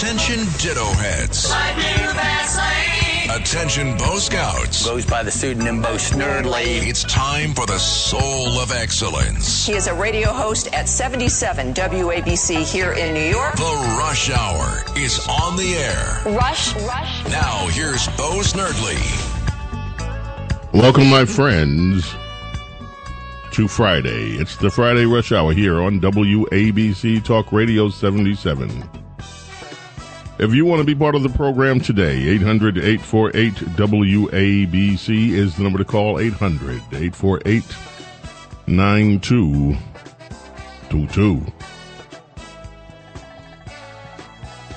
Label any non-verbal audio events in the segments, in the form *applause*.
Attention Ditto Heads. Attention Bo Scouts. Goes by the pseudonym Bo Snerdley. It's time for the soul of excellence. He is a radio host at 77 WABC here in New York. The Rush Hour is on the air. Rush, Rush. Now, here's Bo Snerdley. Welcome, my friends, to Friday. It's the Friday Rush Hour here on WABC Talk Radio 77. If you want to be part of the program today, 800 848 WABC is the number to call 800 848 9222.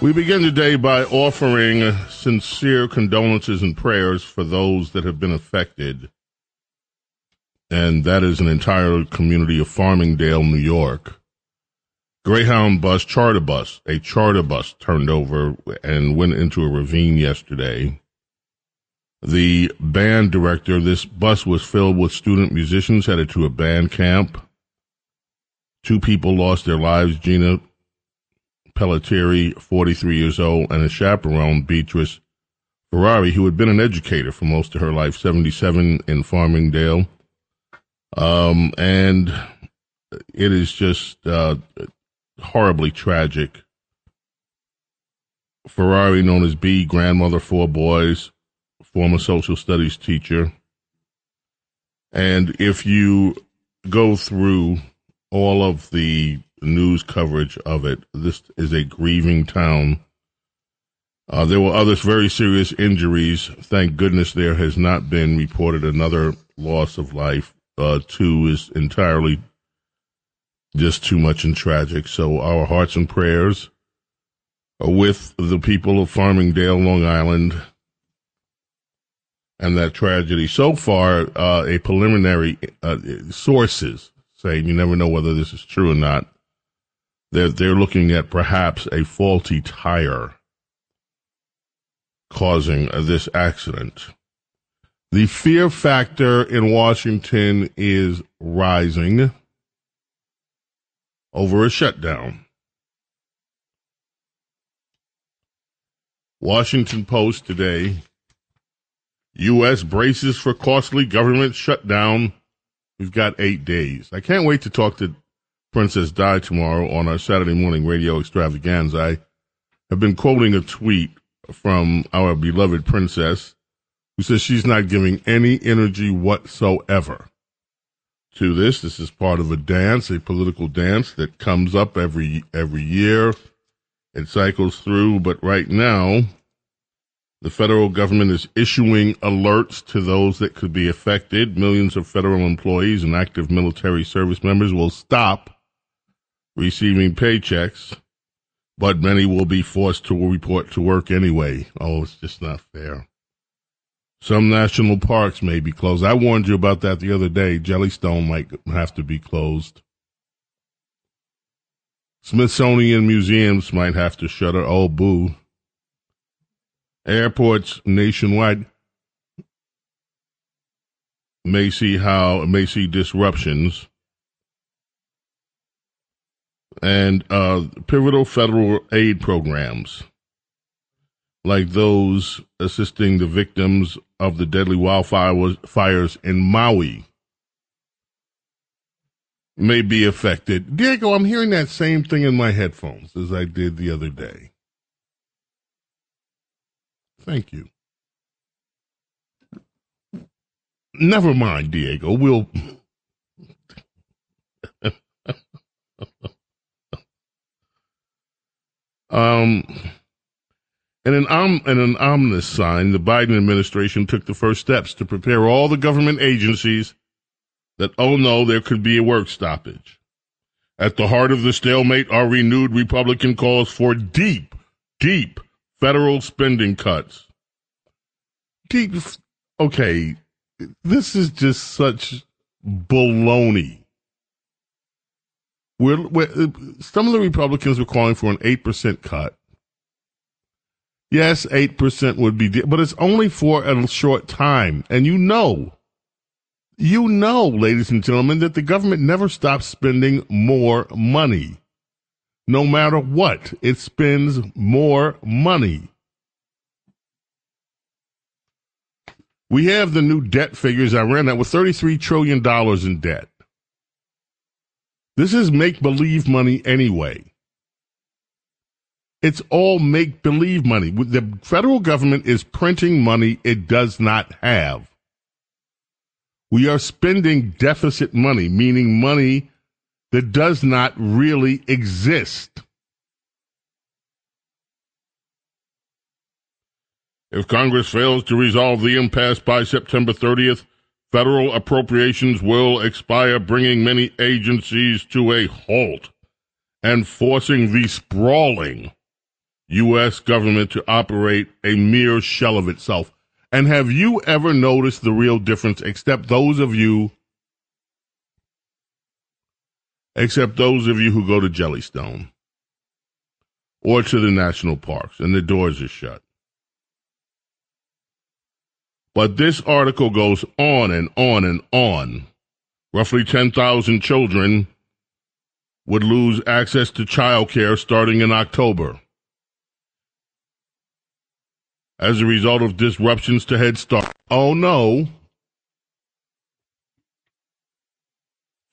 We begin today by offering sincere condolences and prayers for those that have been affected. And that is an entire community of Farmingdale, New York. Greyhound bus, charter bus, a charter bus turned over and went into a ravine yesterday. The band director, this bus was filled with student musicians headed to a band camp. Two people lost their lives, Gina Pellettiere, 43 years old, and a chaperone, Beatrice Ferrari, who had been an educator for most of her life, 77 in Farmingdale. Um, and it is just, uh, horribly tragic. Ferrari, known as B, grandmother, four boys, former social studies teacher. And if you go through all of the news coverage of it, this is a grieving town. Uh, there were others very serious injuries. Thank goodness there has not been reported another loss of life. Uh, two is entirely just too much and tragic. So our hearts and prayers are with the people of Farmingdale, Long Island, and that tragedy. So far, uh, a preliminary uh, sources saying you never know whether this is true or not. They're they're looking at perhaps a faulty tire causing uh, this accident. The fear factor in Washington is rising over a shutdown. Washington Post today. U.S. braces for costly government shutdown. We've got eight days. I can't wait to talk to Princess Di tomorrow on our Saturday morning radio extravaganza. I have been quoting a tweet from our beloved princess who says she's not giving any energy whatsoever to this. This is part of a dance, a political dance that comes up every every year. It cycles through, but right now, the federal government is issuing alerts to those that could be affected. Millions of federal employees and active military service members will stop receiving paychecks, but many will be forced to report to work anyway. Oh, it's just not fair. Some national parks may be closed. I warned you about that the other day. Jellystone might have to be closed. Smithsonian museums might have to shutter. Oh, boo. Airports nationwide may see how may see disruptions and uh, pivotal federal aid programs like those assisting the victims of the deadly wildfires in Maui may be affected. Diego, I'm hearing that same thing in my headphones as I did the other day. Thank you. Never mind, Diego. We'll. *laughs* um. In an, om- in an ominous sign, the Biden administration took the first steps to prepare all the government agencies that, oh no, there could be a work stoppage. At the heart of the stalemate are renewed Republican calls for deep, deep federal spending cuts. Deep, okay, this is just such baloney. We're, we're, some of the Republicans were calling for an 8% cut. Yes, 8% would be, but it's only for a short time. And you know, you know, ladies and gentlemen, that the government never stops spending more money. No matter what, it spends more money. We have the new debt figures I ran out with $33 trillion in debt. This is make believe money anyway. It's all make believe money. The federal government is printing money it does not have. We are spending deficit money, meaning money that does not really exist. If Congress fails to resolve the impasse by September 30th, federal appropriations will expire, bringing many agencies to a halt and forcing the sprawling U.S. government to operate a mere shell of itself. And have you ever noticed the real difference, except those of you, except those of you who go to Jellystone or to the national parks and the doors are shut? But this article goes on and on and on. Roughly 10,000 children would lose access to child care starting in October. As a result of disruptions to Head Start. Oh no.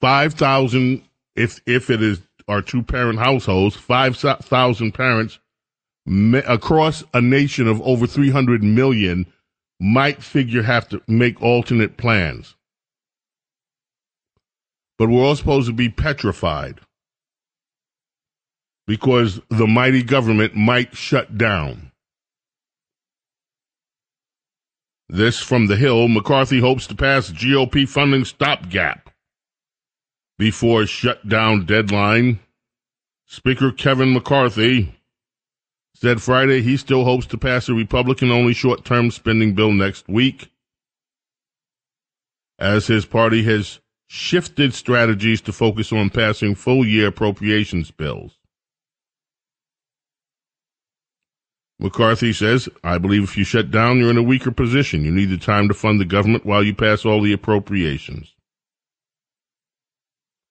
5,000, if, if it is our two parent households, 5,000 parents across a nation of over 300 million might figure have to make alternate plans. But we're all supposed to be petrified because the mighty government might shut down. This from the Hill McCarthy hopes to pass GOP funding stopgap before shutdown deadline. Speaker Kevin McCarthy said Friday he still hopes to pass a Republican only short term spending bill next week, as his party has shifted strategies to focus on passing full year appropriations bills. McCarthy says, I believe if you shut down, you're in a weaker position. You need the time to fund the government while you pass all the appropriations.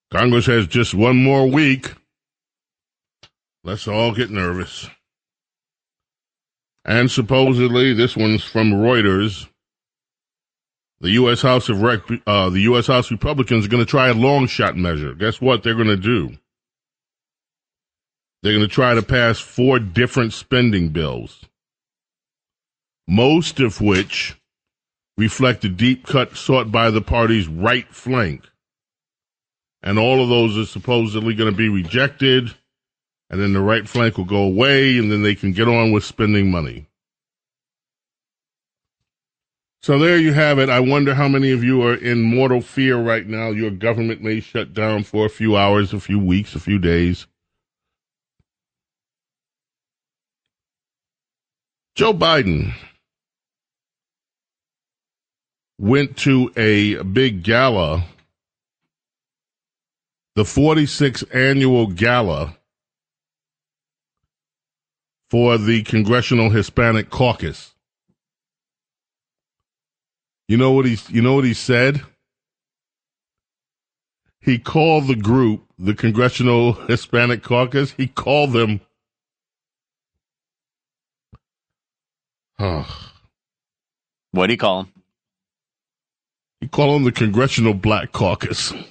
Congress has just one more week. Let's all get nervous. And supposedly, this one's from Reuters. The U.S. House of Rec- uh, the U.S. House Republicans are going to try a long shot measure. Guess what? They're going to do. They're going to try to pass four different spending bills, most of which reflect a deep cut sought by the party's right flank. And all of those are supposedly going to be rejected and then the right flank will go away, and then they can get on with spending money. So there you have it. I wonder how many of you are in mortal fear right now. Your government may shut down for a few hours, a few weeks, a few days. Joe Biden went to a big gala, the 46th annual gala for the Congressional Hispanic Caucus. You know what he you know what he said? He called the group, the Congressional Hispanic Caucus, he called them What do you call him? You call him the Congressional Black Caucus. *laughs*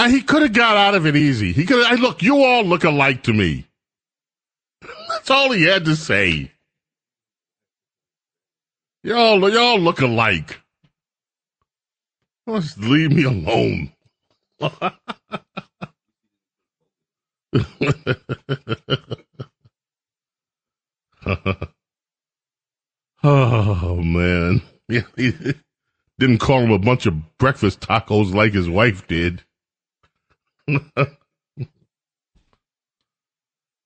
I, he could have got out of it easy. He could. I look. You all look alike to me. That's all he had to say. Y'all, y'all look alike. Just leave me alone. *laughs* Oh man, yeah, he didn't call him a bunch of breakfast tacos like his wife did.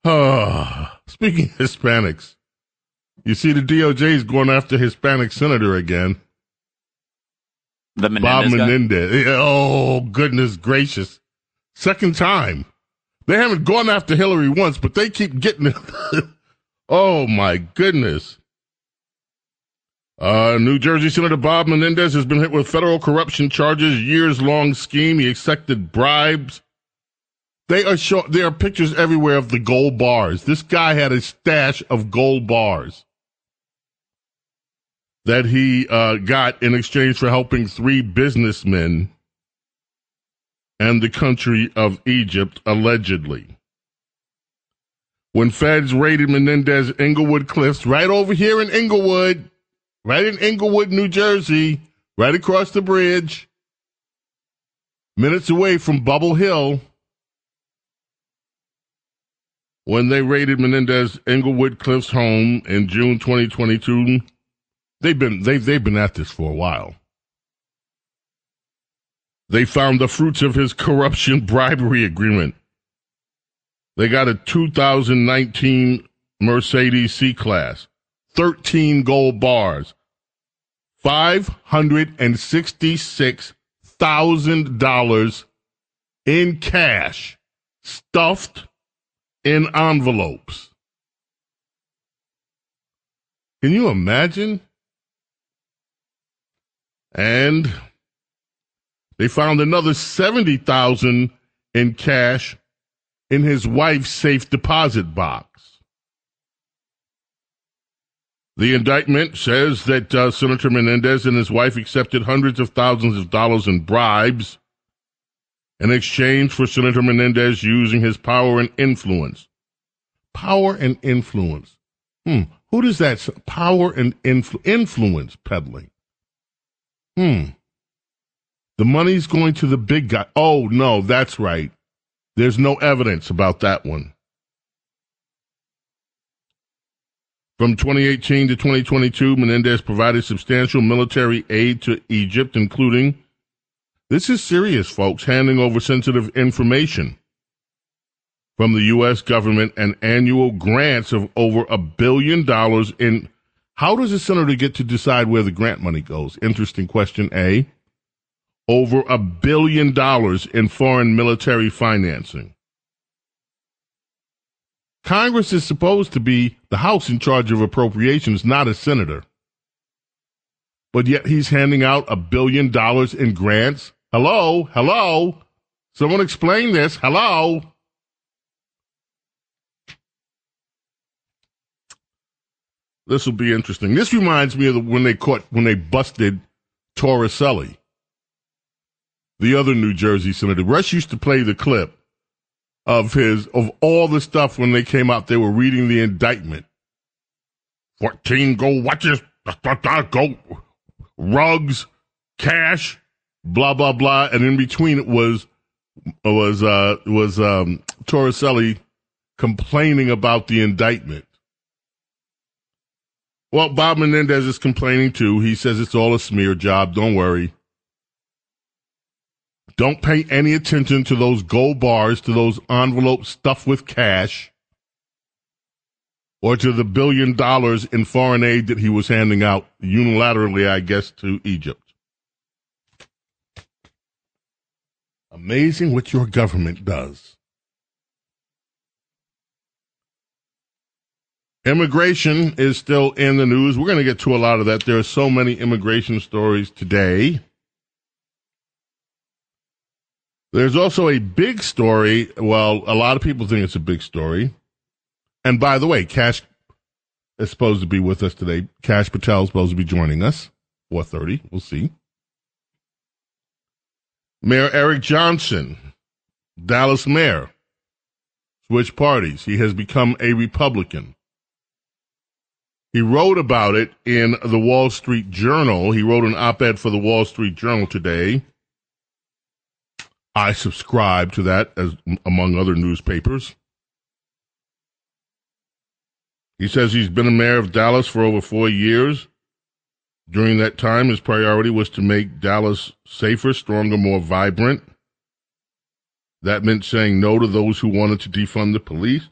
oh, *laughs* speaking of Hispanics, you see the DOJ is going after Hispanic senator again. The Bob Menendez guy? Oh, goodness gracious. Second time. They haven't gone after Hillary once, but they keep getting it. *laughs* oh, my goodness. Uh, New Jersey Senator Bob Menendez has been hit with federal corruption charges, years long scheme. He accepted bribes. They are show- there are pictures everywhere of the gold bars. This guy had a stash of gold bars that he uh, got in exchange for helping three businessmen and the country of Egypt, allegedly. When feds raided Menendez Englewood Cliffs, right over here in Englewood, right in Englewood, New Jersey, right across the bridge, minutes away from Bubble Hill, when they raided Menendez Englewood Cliffs home in June 2022, They've been they've they've been at this for a while. They found the fruits of his corruption *laughs* bribery agreement. They got a 2019 Mercedes C Class, 13 gold bars, $566,000 in cash, stuffed in envelopes. Can you imagine? And they found another 70,000 in cash in his wife's safe deposit box. The indictment says that uh, Senator Menendez and his wife accepted hundreds of thousands of dollars in bribes in exchange for Senator Menendez using his power and influence. Power and influence. Hmm. Who does that? Power and influ- influence peddling. Hmm. The money's going to the big guy. Oh, no, that's right. There's no evidence about that one. From 2018 to 2022, Menendez provided substantial military aid to Egypt, including, this is serious, folks, handing over sensitive information from the U.S. government and annual grants of over a billion dollars in how does a senator get to decide where the grant money goes? Interesting question, A. Over a billion dollars in foreign military financing. Congress is supposed to be the House in charge of appropriations, not a senator. But yet he's handing out a billion dollars in grants. Hello? Hello? Someone explain this. Hello? This will be interesting. This reminds me of the, when they caught when they busted Torricelli, the other New Jersey senator. Rush used to play the clip of his of all the stuff when they came out. They were reading the indictment. Fourteen gold watches, go rugs, cash, blah blah blah, and in between it was was uh was um Torricelli complaining about the indictment. Well, Bob Menendez is complaining too. He says it's all a smear job. Don't worry. Don't pay any attention to those gold bars, to those envelopes stuffed with cash, or to the billion dollars in foreign aid that he was handing out unilaterally, I guess, to Egypt. Amazing what your government does. Immigration is still in the news. We're going to get to a lot of that. There are so many immigration stories today. There's also a big story. Well, a lot of people think it's a big story. And by the way, Kash is supposed to be with us today. Kash Patel is supposed to be joining us. 4.30. We'll see. Mayor Eric Johnson, Dallas mayor, switched parties. He has become a Republican. He wrote about it in the Wall Street Journal. He wrote an op ed for the Wall Street Journal today. I subscribe to that as among other newspapers. He says he's been a mayor of Dallas for over four years. During that time, his priority was to make Dallas safer, stronger, more vibrant. That meant saying no to those who wanted to defund the police.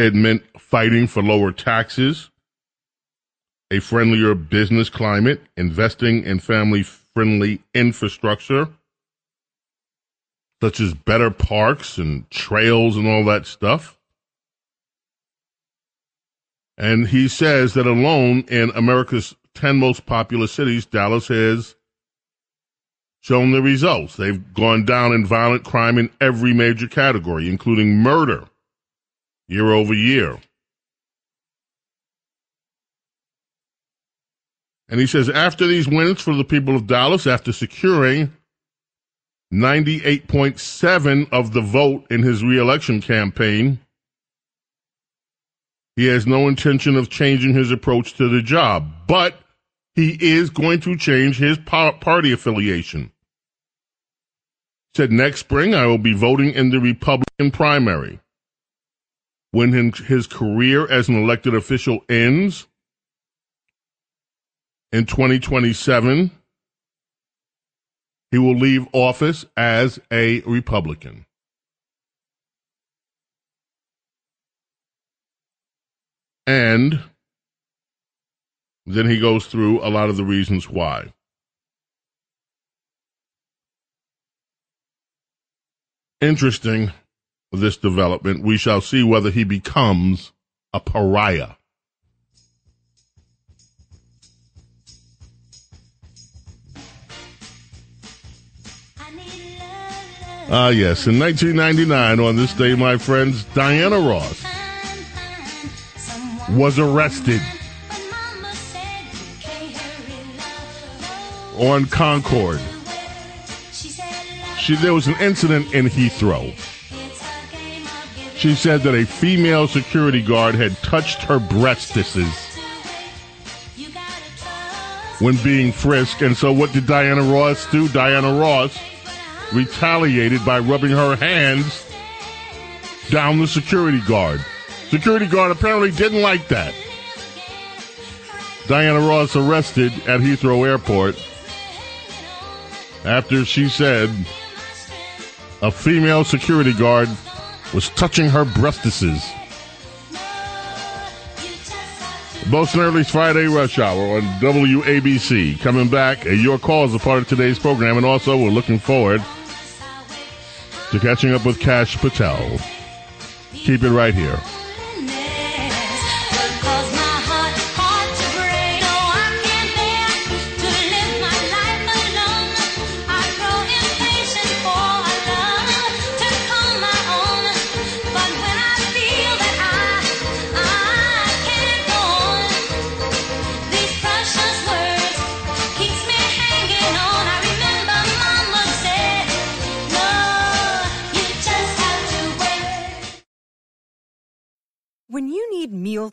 It meant fighting for lower taxes, a friendlier business climate, investing in family friendly infrastructure, such as better parks and trails and all that stuff. And he says that alone in America's 10 most populous cities, Dallas has shown the results. They've gone down in violent crime in every major category, including murder, year over year. And he says after these wins for the people of Dallas, after securing 98.7 of the vote in his reelection campaign, he has no intention of changing his approach to the job, but he is going to change his party affiliation. Said next spring I will be voting in the Republican primary. When his career as an elected official ends in 2027, he will leave office as a Republican. And then he goes through a lot of the reasons why. Interesting, this development. We shall see whether he becomes a pariah. Ah, uh, yes. In 1999, on this day, my friends, Diana Ross was arrested on Concorde. She, there was an incident in Heathrow. She said that a female security guard had touched her breastises when being frisked. And so, what did Diana Ross do? Diana Ross retaliated by rubbing her hands down the security guard. Security guard apparently didn't like that. Diana Ross arrested at Heathrow Airport after she said a female security guard was touching her breastises. Bo Snerdley's Friday Rush Hour on WABC. Coming back, uh, your call is a part of today's program, and also we're looking forward to catching up with Kash Patel. Keep it right here.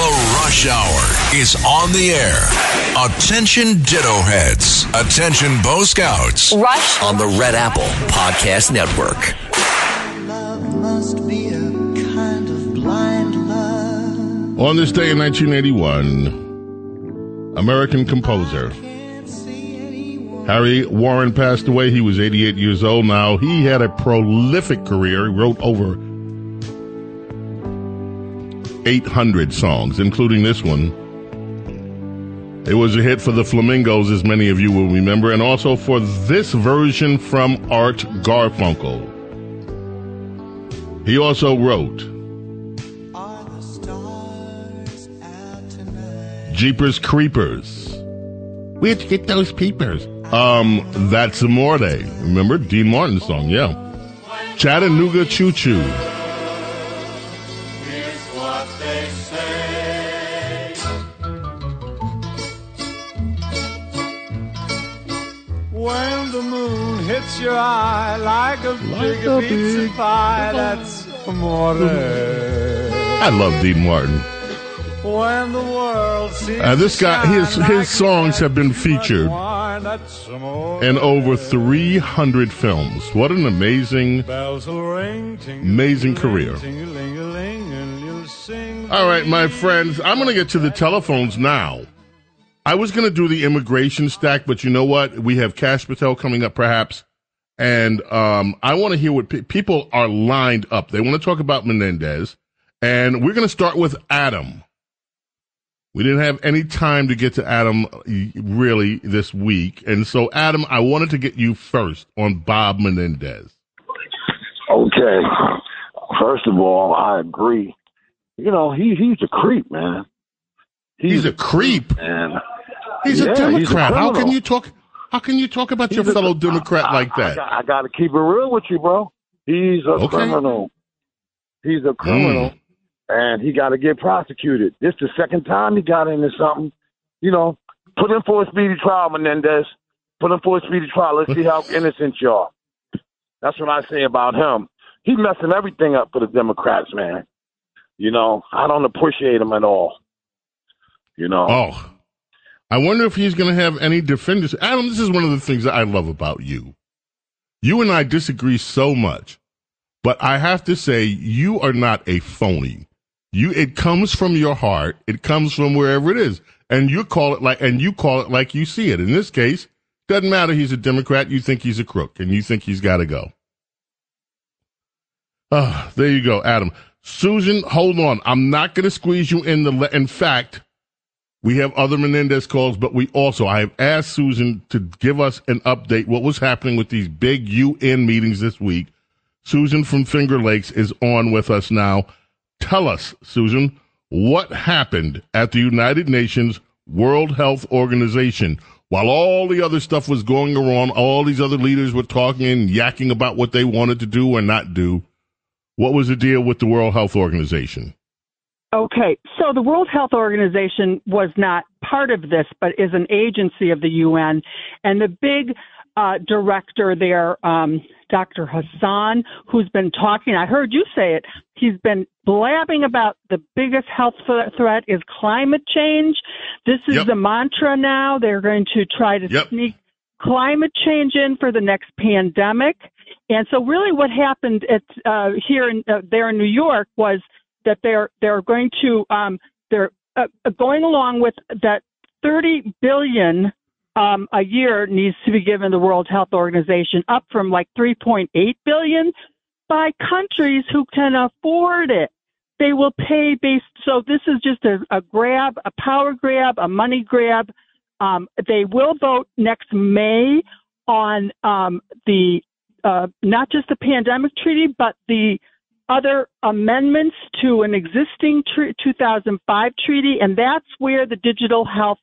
The Rush Hour is on the air. Attention Ditto Heads. Attention Bo Scouts. Rush on the Red Apple Podcast Network. On this day in 1981, American composer Harry Warren passed away. He was 88 years old now. He had a prolific career. He wrote over 800 songs, including this one. It was a hit for the Flamingos, as many of you will remember, and also for this version from Art Garfunkel. He also wrote Jeepers Creepers. Where'd you get those peepers? Um, that's Amore. Remember? Dean Martin's song, yeah. Chattanooga Choo Choo. Hits your eye like big a pizza big pie. That's amore. I love Dean Martin. When the world seems Uh, this guy, his like his songs have been featured wine, that's amore. in over 300 films. What an amazing ring, ting- Amazing career. ting-a-ling-a-ling, and you'll sing All right, my friends, I'm going to get to the telephones now. I was going to do the immigration stack, but you know what? We have Kash Patel coming up, perhaps, and um, I want to hear what pe- people are lined up. They want to talk about Menendez, and we're going to start with Adam. We didn't have any time to get to Adam uh, really this week, and so Adam, I wanted to get you first on Bob Menendez. Okay. First of all, I agree. You know, he he's a creep, man. He's a creep. man. He's Yeah, a he's a Democrat. how can you talk? How can you talk about your a- fellow Democrat like I, that? got, I got to keep it real with you, bro. He's a Okay. criminal. He's a criminal, mm. and he got to get prosecuted. This the second time he got into something. You know, put him for a speedy trial, Menendez. Put him for a speedy trial. Let's see how *laughs* innocent you are. That's what I say about him. He's messing everything up for the Democrats, man. You know, I don't appreciate him at all. You know. Oh, I wonder if he's going to have any defenders. Adam, this is one of the things that I love about you. You and I disagree so much, but I have to say you are not a phony. You, it comes from your heart. It comes from wherever it is, and you call it like, and you call it like you see it. In this case, doesn't matter. He's a Democrat. You think he's a crook, and you think he's got to go. Ah, there you go, Adam. Susan, hold on. I'm not going to squeeze you in the. Le- in fact, we have other Menendez calls, but we also, I have asked Susan to give us an update what was happening with these big UN meetings this week. Susan from Finger Lakes is on with us now. Tell us, Susan, what happened at the United Nations World Health Organization while all the other stuff was going on, all these other leaders were talking and yakking about what they wanted to do or not do. What was the deal with the World Health Organization? Okay, so the World Health Organization was not part of this, but is an agency of the UN. And the big uh, director there, um, Dr. Hassan, who's been talking, I heard you say it, he's been blabbing about the biggest health th- threat is climate change. This is Yep. the mantra now. They're going to try to Yep. sneak climate change in for the next pandemic. And so, really, what happened at uh, here in uh, there in New York was that they're they're going to um, they're uh, going along with that 30 billion um, a year needs to be given the World Health Organization, up from like 3.8 billion by countries who can afford it. They will pay based. So this is just a, a grab, a power grab, a money grab. Um, they will vote next May on um, the uh, not just the pandemic treaty, but the other amendments to an existing tre- 2005 treaty, and that's where the digital health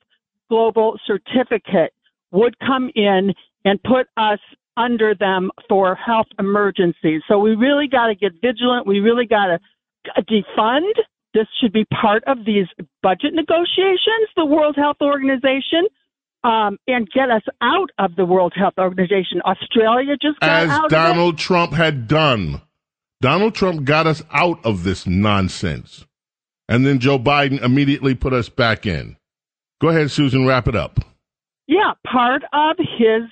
global certificate would come in and put us under them for health emergencies. So we really got to get vigilant. We really got to defund. This should be part of these budget negotiations, the World Health Organization, um, and get us out of the World Health Organization. Australia just got as out of it. Donald Trump had done. Donald Trump got us out of this nonsense. And then Joe Biden immediately put us back in. Go ahead, Susan, wrap it up. Yeah, part of his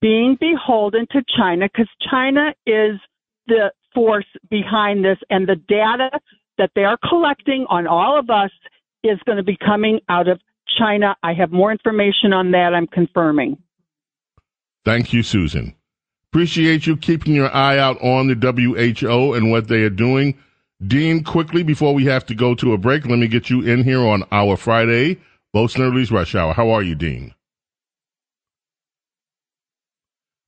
being beholden to China because China is the force behind this, and the data that they are collecting on all of us is going to be coming out of China. I have more information on that. I'm confirming. Thank you, Susan. Appreciate you keeping your eye out on the WHO and what they are doing. Dean, quickly before we have to go to a break, let me get you in here on our Friday, Bo Snerdley's Rush Hour. How are you, Dean?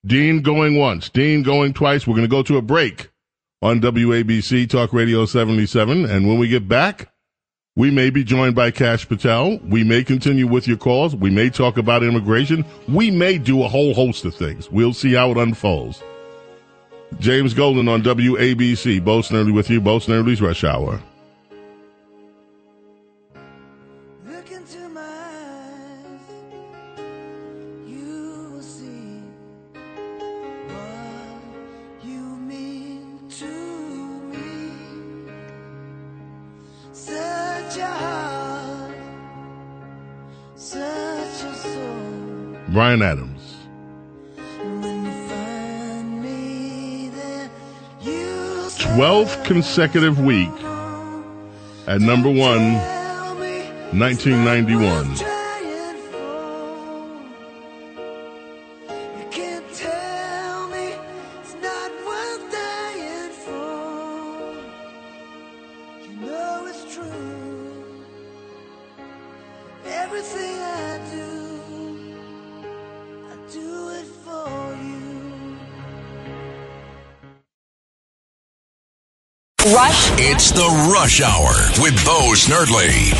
Dean going once, Dean going twice. We're going to go to a break on WABC Talk Radio 77. And when we get back, we may be joined by Kash Patel. We may continue with your calls. We may talk about immigration. We may do a whole host of things. We'll see how it unfolds. James Golden on WABC. Bo Snerdley with you. Bo Snerdley's Rush Hour. Bryan Adams. 12th consecutive week at number one, 1991. It's the Rush Hour with Bo Snerdley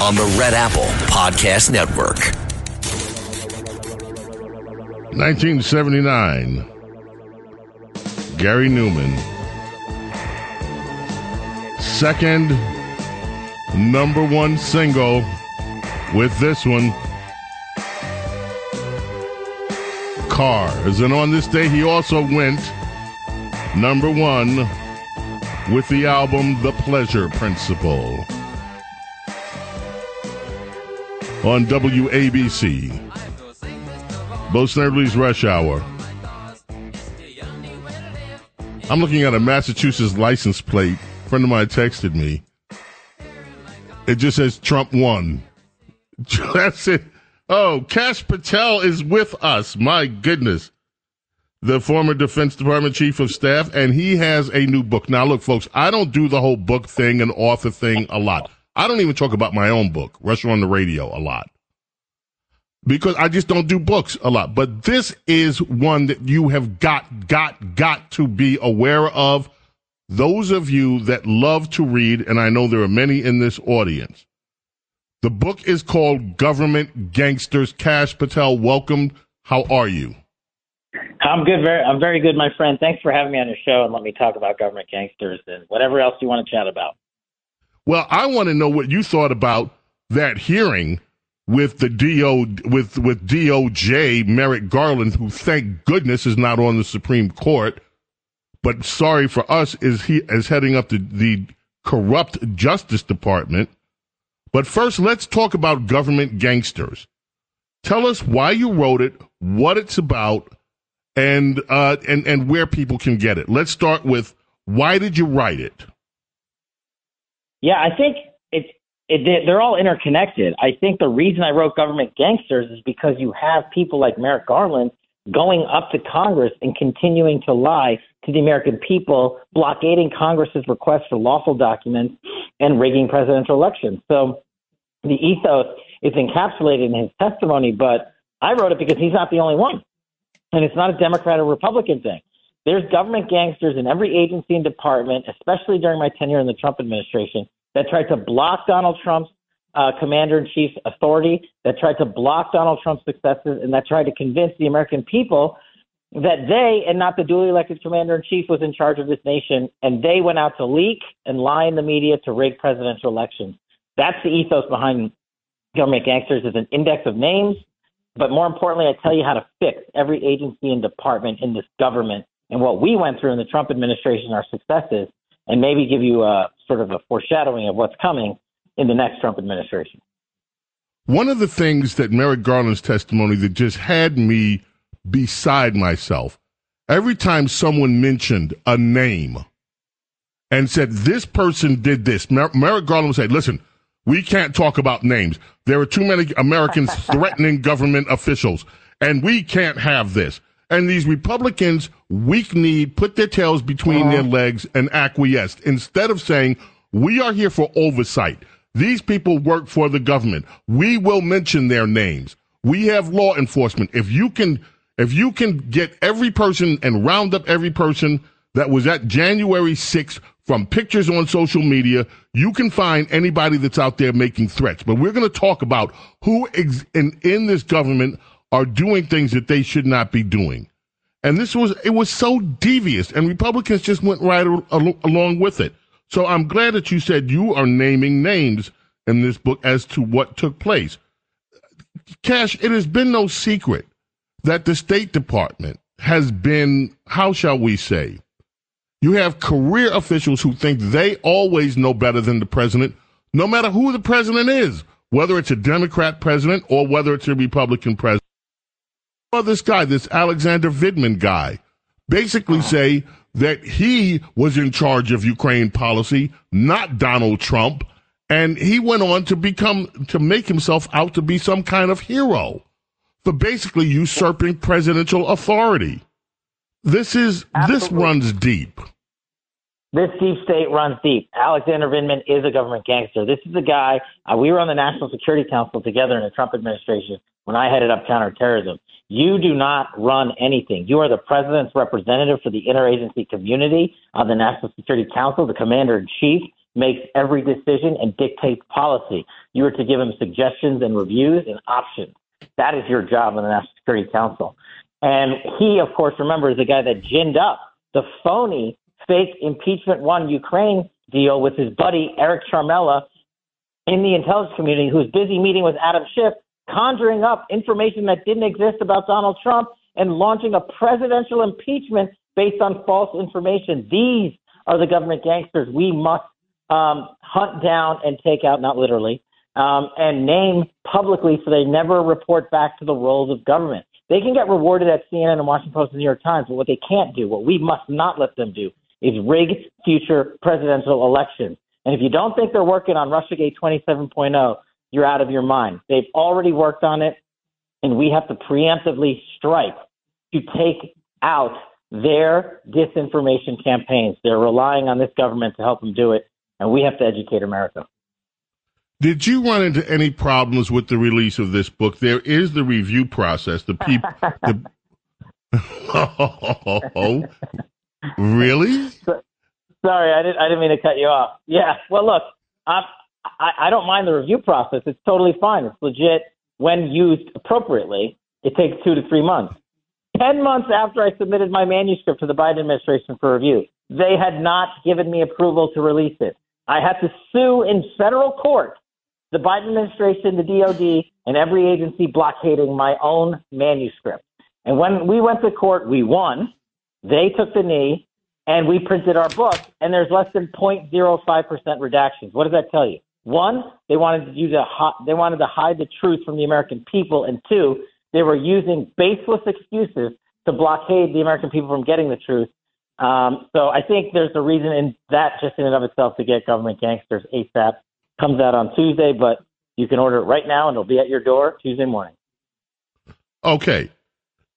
on the Red Apple Podcast Network. 1979. Gary Numan. Second number one single with this one. Cars. And on this day, he also went number one with the album The Pleasure Principle. On WABC. Bo Snerdley's Rush Hour. I'm looking at a Massachusetts license plate. A friend of mine texted me. It just says Trump won. *laughs* That's it. Oh, Kash Patel is with us. My goodness. The former Defense Department Chief of Staff, and he has a new book. Now, look, folks, I don't do the whole book thing and author thing a lot. I don't even talk about my own book, Russia on the Radio, a lot. Because I just don't do books a lot. But this is one that you have got, got, got to be aware of. Those of you that love to read, and I know there are many in this audience, the book is called Government Gangsters. Kash Patel, welcome. How are you? I'm good. Very, I'm very good, my friend. Thanks for having me on your show and let me talk about government gangsters and whatever else you want to chat about. Well, I want to know what you thought about that hearing with the DO with with DOJ Merrick Garland, who thank goodness is not on the Supreme Court, but sorry for us is he is heading up the, the corrupt Justice Department. But first, let's talk about government gangsters. Tell us why you wrote it, what it's about, and uh, and and where people can get it. Let's start with why did you write it? Yeah, I think it's it, they're all interconnected. I think the reason I wrote Government Gangsters is because you have people like Merrick Garland going up to Congress and continuing to lie to the American people, blockading Congress's request for lawful documents and rigging presidential elections. So the ethos is encapsulated in his testimony, but I wrote it because he's not the only one. And it's not a Democrat or Republican thing. There's government gangsters in every agency and department, especially during my tenure in the Trump administration, that tried to block Donald Trump's uh, commander in chief's authority, that tried to block Donald Trump's successes, and that tried to convince the American people that they and not the duly elected commander in chief was in charge of this nation. And they went out to leak and lie in the media to rig presidential elections. That's the ethos behind government gangsters is an index of names. But more importantly, I tell you how to fix every agency and department in this government and what we went through in the Trump administration, our successes, and maybe give you a sort of a foreshadowing of what's coming in the next Trump administration. One of the things that Merrick Garland's testimony that just had me beside myself, every time someone mentioned a name and said, this person did this, Mer- Merrick Garland would say, listen, we can't talk about names. There are too many Americans *laughs* threatening government officials, and we can't have this. And these Republicans, weak kneed, put their tails between uh-huh. their legs and acquiesced instead of saying, we are here for oversight. These people work for the government. We will mention their names. We have law enforcement. If you can, if you can get every person and round up every person that was at January 6th from pictures on social media, you can find anybody that's out there making threats. But we're going to talk about who ex- in, in this government are doing things that they should not be doing. And this was, it was so devious and Republicans just went right al- along with it. So I'm glad that you said you are naming names in this book as to what took place. Kash, it has been no secret that the State Department has been, how shall we say, you have career officials who think they always know better than the president, no matter who the president is, whether it's a Democrat president or whether it's a Republican president. saw this guy, this Alexander Vindman guy, basically say that he was in charge of Ukraine policy, not Donald Trump. And he went on to become, to make himself out to be some kind of hero for basically usurping presidential authority. This is, this runs deep. This deep state runs deep. Alexander Vindman is a government gangster. This is the guy, uh, we were on the National Security Council together in the Trump administration when I headed up counterterrorism. You do not run anything. You are the president's representative for the interagency community on the National Security Council. The commander in chief makes every decision and dictates policy. You are to give him suggestions and reviews and options. That is your job on the National Security Council. And he, of course, remember, is the guy that ginned up the phony fake impeachment one Ukraine deal with his buddy Eric Ciaramella in the intelligence community, who's busy meeting with Adam Schiff, conjuring up information that didn't exist about Donald Trump and launching a presidential impeachment based on false information. These are the government gangsters we must um, hunt down and take out, not literally, um, and name publicly so they never report back to the roles of government. They can get rewarded at CNN and Washington Post and New York Times, but what they can't do, what we must not let them do, is rig future presidential elections. And if you don't think they're working on Russiagate 27.0, you're out of your mind. They've already worked on it, and we have to preemptively strike to take out their disinformation campaigns. They're relying on this government to help them do it, and we have to educate America. Did you run into any problems with the release of this book? There is the review process. The people. the, *laughs* *laughs* oh, really? *laughs* Sorry, I didn't. I didn't mean to cut you off. Yeah. Well, look, I'm, I I don't mind the review process. It's totally fine. It's legit when used appropriately. It takes two to three months. Ten months after I submitted my manuscript to the Biden administration for review, they had not given me approval to release it. I had to sue in federal court the Biden administration, the DOD, and every agency blockading my own manuscript. And when we went to court, we won. They took the knee, and we printed our book, and there's less than 0.05% redactions. What does that tell you? One, they wanted you to hi- they wanted to hide the truth from the American people, and two, they were using baseless excuses to blockade the American people from getting the truth. Um, so I think there's a reason in that just in and of itself to get government gangsters ASAP. Comes out on Tuesday, but you can order it right now, and it'll be at your door Tuesday morning. Okay.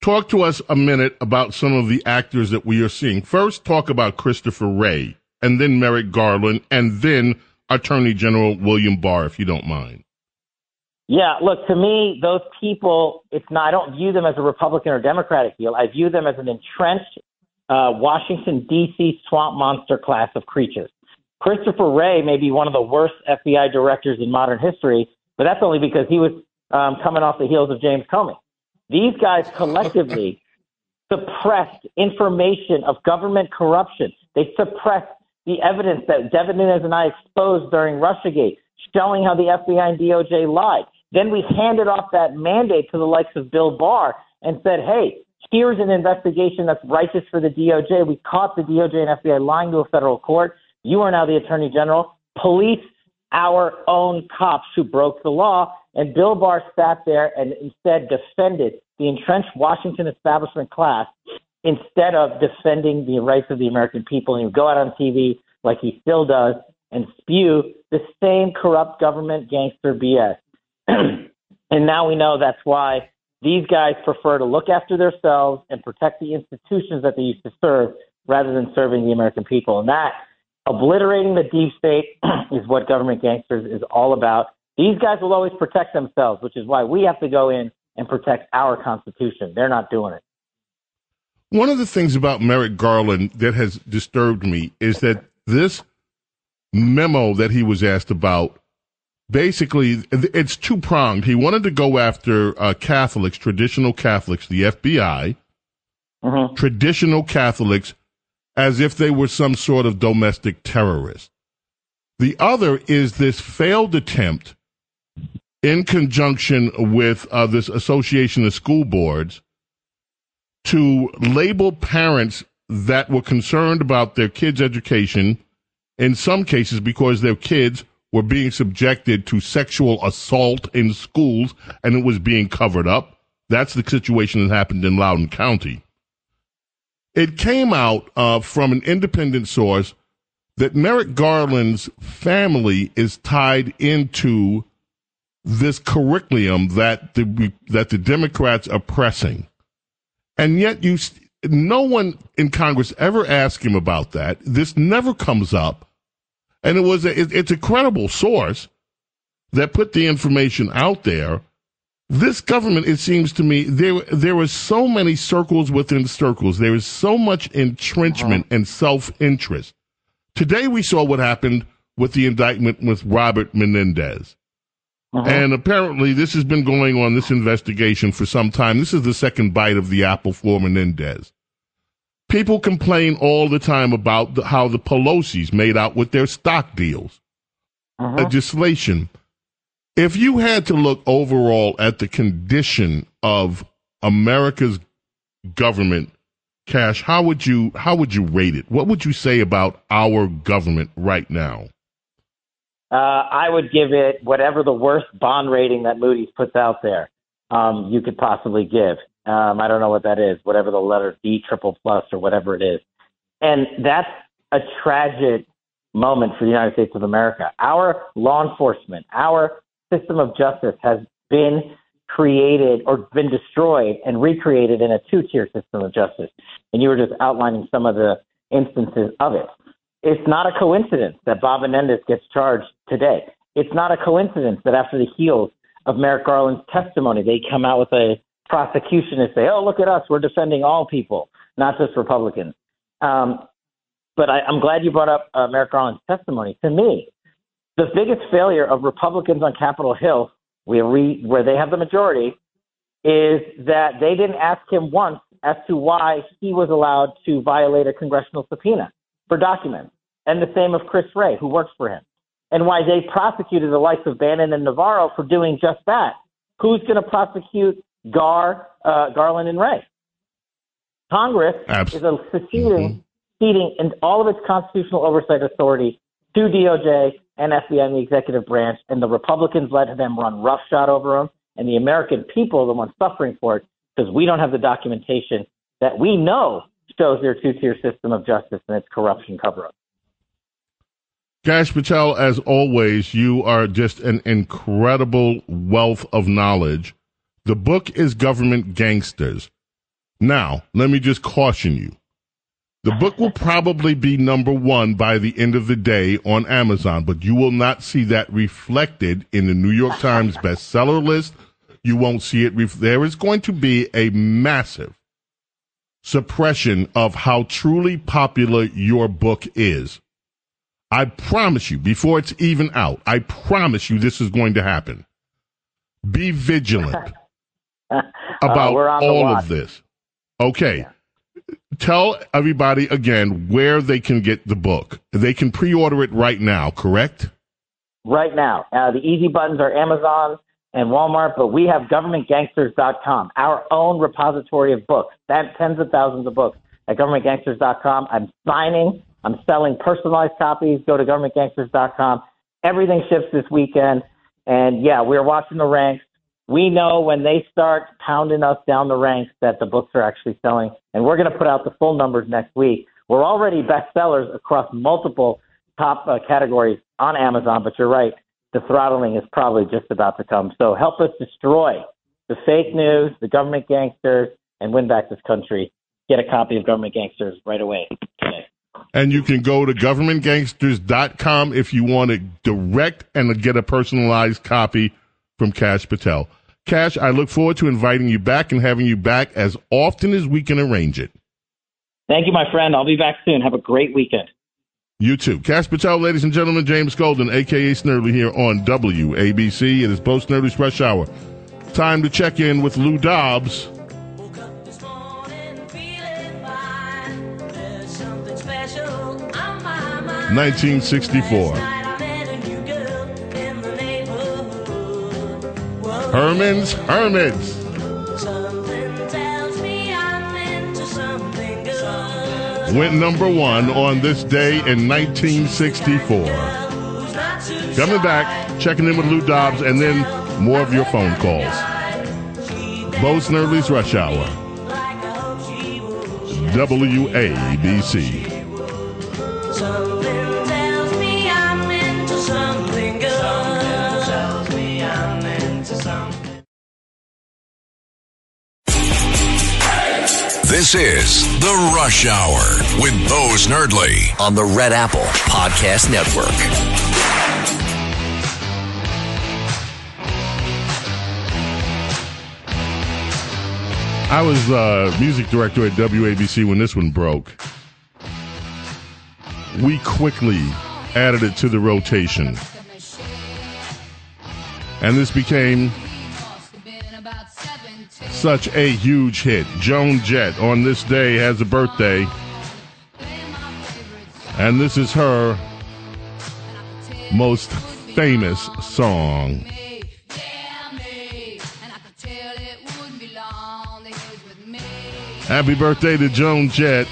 Talk to us a minute about some of the actors that we are seeing. First, talk about Christopher Wray, and then Merrick Garland, and then Attorney General William Barr, if you don't mind. Yeah, look, to me, those people, it's not, I don't view them as a Republican or Democratic deal. I view them as an entrenched uh, Washington, D.C. swamp monster class of creatures. Christopher Wray may be one of the worst FBI directors in modern history, but that's only because he was um, coming off the heels of James Comey. These guys collectively *laughs* suppressed information of government corruption. They suppressed the evidence that Devin Nunes and I exposed during Russiagate, showing how the FBI and DOJ lied. Then we handed off that mandate to the likes of Bill Barr and said, hey, here's an investigation that's righteous for the DOJ. We caught the DOJ and FBI lying to a federal court. You are now the attorney general. Police our own cops who broke the law. And Bill Barr sat there and instead defended the entrenched Washington establishment class instead of defending the rights of the American people. And he would go out on TV like he still does and spew the same corrupt government gangster BS. *clears throat* and now we know that's why these guys prefer to look after themselves and protect the institutions that they used to serve rather than serving the American people. And that Obliterating the deep state *clears throat* is what government gangsters is all about. These guys will always protect themselves, which is why we have to go in and protect our Constitution. They're not doing it. One of the things about Merrick Garland that has disturbed me is that this memo that he was asked about basically it's two pronged. He wanted to go after uh, Catholics, traditional Catholics, the FBI, mm-hmm. traditional Catholics as if they were some sort of domestic terrorist. The other is this failed attempt in conjunction with uh, this Association of School Boards to label parents that were concerned about their kids' education, in some cases because their kids were being subjected to sexual assault in schools and it was being covered up That's the situation that happened in Loudoun County. It came out uh, from an independent source that Merrick Garland's family is tied into this curriculum that the that the Democrats are pressing, and yet you no one in Congress ever asked him about that. This never comes up, and it was a, it, it's a credible source that put the information out there. This government, it seems to me, there there are so many circles within circles. There is so much entrenchment uh-huh. and self interest. Today we saw what happened with the indictment with Robert Menendez. Uh-huh. And apparently, this has been going on, this investigation, for some time. This is the second bite of the apple for Menendez. People complain all the time about the, how the Pelosi's made out with their stock deals, uh-huh. legislation. If you had to look overall at the condition of America's government, Kash, how would you how would you rate it? What would you say about our government right now? Uh, I would give it whatever the worst bond rating that Moody's puts out there um, you could possibly give. Um, I don't know what that is, whatever the letter D triple plus or whatever it is. And that's a tragic moment for the United States of America. Our law enforcement, our system of justice has been created or been destroyed and recreated in a two tier system of justice. And you were just outlining some of the instances of it. It's not a coincidence that Bob Menendez gets charged today. It's not a coincidence that after the heels of Merrick Garland's testimony, they come out with a prosecution and say, "Oh, look at us, we're defending all people, not just Republicans." Um, but I, am glad you brought up uh, Merrick Garland's testimony. To me, the biggest failure of Republicans on Capitol Hill, where, we, where they have the majority, is that they didn't ask him once as to why he was allowed to violate a congressional subpoena for documents. And the same of Chris Wray, who works for him. And why they prosecuted the likes of Bannon and Navarro for doing just that. Who's going to prosecute Gar, uh, Garland and Wray? Congress Absolutely. is a seceding, ceding in all of its constitutional oversight authority to DOJ and FBI and the executive branch, and the Republicans let them run roughshod over them, and the American people are the ones suffering for it because we don't have the documentation that we know shows their two-tier system of justice and its corruption cover-up. Kash Patel, as always, you are just an incredible wealth of knowledge. The book is Government Gangsters. Now, let me just caution you. The book will probably be number one by the end of the day on Amazon, but you will not see that reflected in the New York Times *laughs* bestseller list. You won't see it. Ref- there is going to be a massive suppression of how truly popular your book is. I promise you, before it's even out, I promise you this is going to happen. Be vigilant *laughs* about uh, all of this. Okay. Yeah. Tell everybody again where they can get the book. They can pre order it right now, correct? Right now. Uh, the easy buttons are Amazon and Walmart, but we have governmentgangsters.com, our own repository of books, that tens of thousands of books at governmentgangsters.com. I'm signing, I'm selling personalized copies. Go to governmentgangsters.com. Everything ships this weekend. And yeah, we're watching the ranks. We know when they start pounding us down the ranks that the books are actually selling. And we're going to put out the full numbers next week. We're already bestsellers across multiple top uh, categories on Amazon, but you're right the throttling is probably just about to come. So help us destroy the fake news, the government gangsters, and win back this country. Get a copy of Government Gangsters right away. And you can go to governmentgangsters.com if you want a direct and get a personalized copy from Kash Patel. Kash, I look forward to inviting you back and having you back as often as we can arrange it. Thank you, my friend. I'll be back soon. Have a great weekend. You too. Kash Patel, ladies and gentlemen, James Golden, aka Snerdley, here on WABC. It is post Snerdley's Rush Hour. Time to check in with Lou Dobbs. 1964. Herman's Hermits. went number one on this day in 1964. Coming back, checking in with Lou Dobbs, and then more of your phone calls. Bo Snerdley's Rush Hour. WABC. This is The Rush Hour with Bo Snerdley on the Red Apple Podcast Network. I was uh, music director at WABC when this one broke. We quickly added it to the rotation. And this became such a huge hit. Joan Jett on this day has a birthday. And this is her most famous song. Happy birthday to Joan Jett.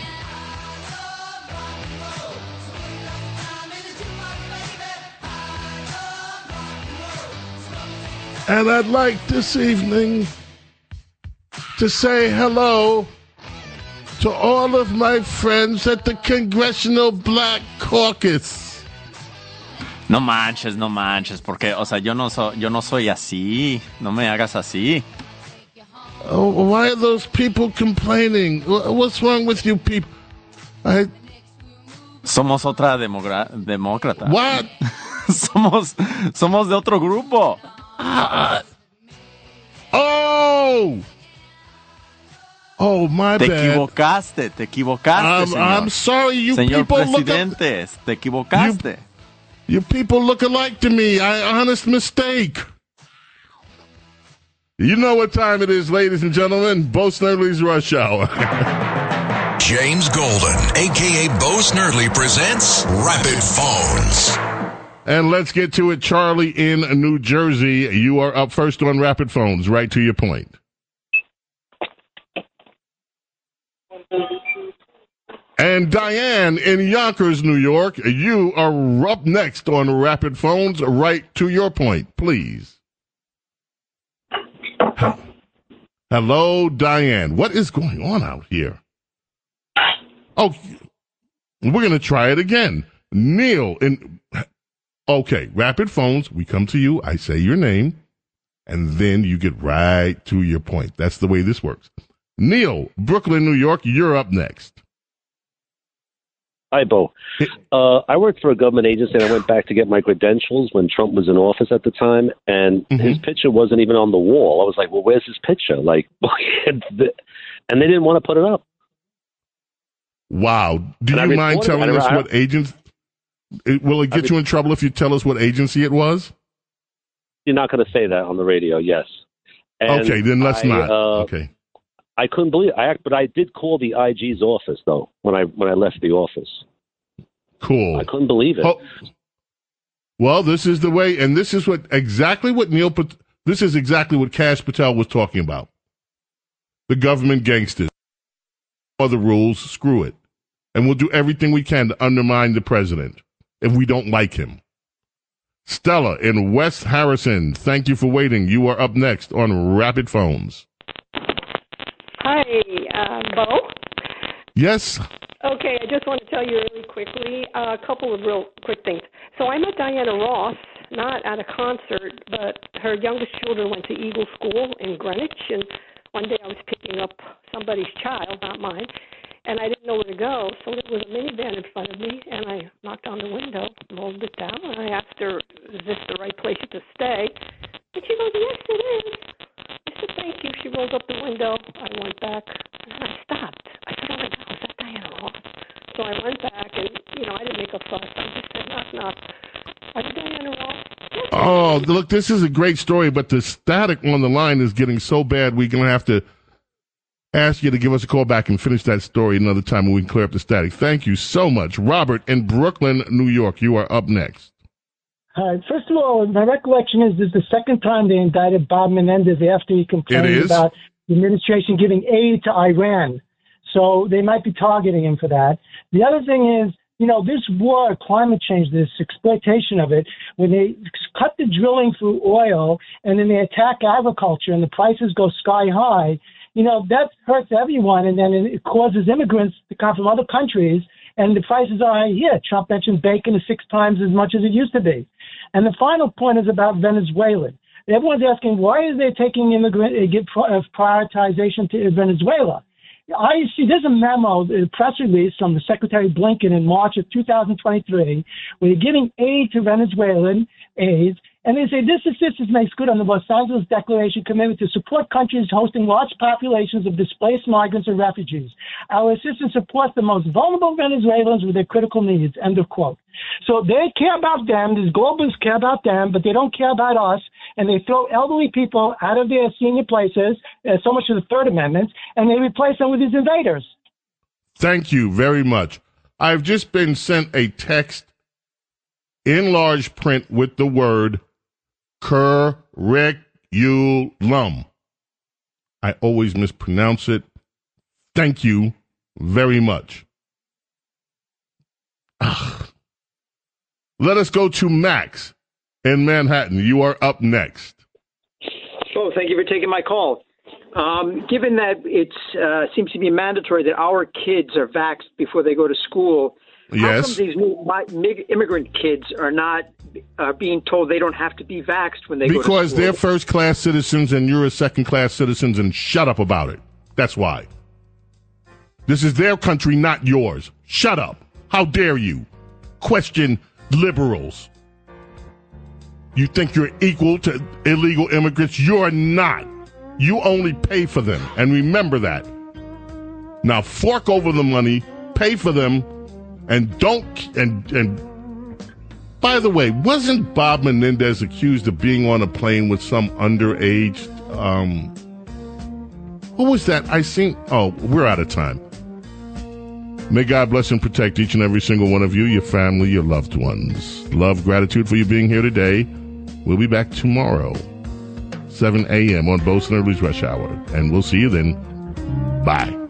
And I'd like this evening to say hello to all of my friends at the Congressional Black Caucus. No manches, no manches, porque, o sea, yo no, so, yo no soy así. No me hagas así. Oh, why are those people complaining? What's wrong with you people? I, Somos otra demogra- demócrata. what? *laughs* somos, somos de otro grupo. Ah, ah. Oh! Oh, my bad. Te bad. equivocaste, te equivocaste, I'm, señor. I'm sorry, you señor people look presidente, te equivocaste. You people look alike to me. I honest mistake. You know what time it is, ladies and gentlemen. Bo Snerdley's Rush Hour. *laughs* James Golden, aka Bo Snerdley, presents Rapid Phones. and let's get to it. Charlie in New Jersey. You are up first on Rapid Phones. Right to your point. And Diane in Yonkers, New York. You are up next on Rapid Phones. Right to your point, please. Hello, Diane. What is going on out here? Oh, we're going to try it again. Neil in. Okay, rapid phones. We come to you. I say your name, and then you get right to your point. That's the way this works. Neil, Brooklyn, New York. You're up next. Hi, Bo. Uh, I worked for a government agency, and I went back to get my credentials when Trump was in office at the time, and his picture wasn't even on the wall. I was like, "Well, where's his picture?" Like, *laughs* and they didn't want to put it up. Wow. Do And you mind telling us I- what agency? Will it get you in trouble if you tell us what agency it was? You're not going to say that on the radio, yes? And okay, then let's I, not. uh, okay. I couldn't believe. I but I did call the IG's office though when I when I left the office. Cool. I couldn't believe it. Oh, well, this is the way, and this is what exactly what Neil. This is exactly what Kash Patel was talking about. The government gangsters. Other rules? Screw it, and we'll do everything we can to undermine the president if we don't like him. Stella in West Harrison, thank you for waiting. You are up next on Rapid Phones. Hi, um, Bo. Yes. Okay, I just want to tell you really quickly uh, a couple of real quick things. So I met Diana Ross, not at a concert, but her youngest children went to Eagle School in Greenwich, and one day I was picking up somebody's child, not mine, and I didn't know where to go, so there was a minivan in front of me, and I knocked on the window, rolled it down, and I asked her, "Is this the right place to stay?" And she goes, "Yes, it is." I said, "Thank you." She rolled up the window. I went back, and I stopped. I said, "Oh my God, is that Diana Ross?" So I went back, and you know, I didn't make a fuss. I just said, "Knock, knock." Are you Diana Ross? Oh, look, this is a great story, but the static on the line is getting so bad we're going to have to ask you to give us a call back and finish that story another time when we can clear up the static. Thank you so much. Robert in Brooklyn, New York, you are up next. Hi. First of all, my recollection is this is the second time they indicted Bob Menendez after he complained about the administration giving aid to Iran. So they might be targeting him for that. The other thing is you know, this war, climate change, this exploitation of it, when they cut the drilling for oil and then they attack agriculture and the prices go sky high, you know, that hurts everyone. And then it causes immigrants to come from other countries and the prices are here. Trump mentioned bacon is six times as much as it used to be. And the final point is about Venezuela. Everyone's asking why is they taking immigrant uh, uh, prioritization to Venezuela? I see there's a memo, a press release from the Secretary Blinken in March of 2023, where they're giving aid to Venezuelan aid and they say this assistance makes good on the Los Angeles Declaration commitment to support countries hosting large populations of displaced migrants and refugees. Our assistance supports the most vulnerable Venezuelans with their critical needs. End of quote. So they care about them. These globalists care about them, but they don't care about us. And they throw elderly people out of their senior places, uh, so much for the Third Amendment, and they replace them with these invaders. Thank you very much. I've just been sent a text in large print with the word curriculum. I always mispronounce it. Thank you very much. Ugh. Let us go to Max in Manhattan. You are up next. Oh, thank you for taking my call. Um, given that it uh, seems to be mandatory that our kids are vaxxed before they go to school, Yes. How come these new mi- immigrant kids are not uh, being told they don't have to be vaxxed when they go to Because they're first class citizens and you're a second class citizens and shut up about it. That's why. This is their country, not yours. Shut up. How dare you question liberals? You think you're equal to illegal immigrants? You're not. You only pay for them. And remember that. Now fork over the money, pay for them, and don't and and by the way, wasn't Bob Menendez accused of being on a plane with some underage um who was that? I seen oh, we're out of time. May God bless and protect each and every single one of you, your family, your loved ones. Love, gratitude for you being here today. We'll be back tomorrow, 7 a.m. on Bo Snerdley's Rush Hour. And we'll see you then. Bye.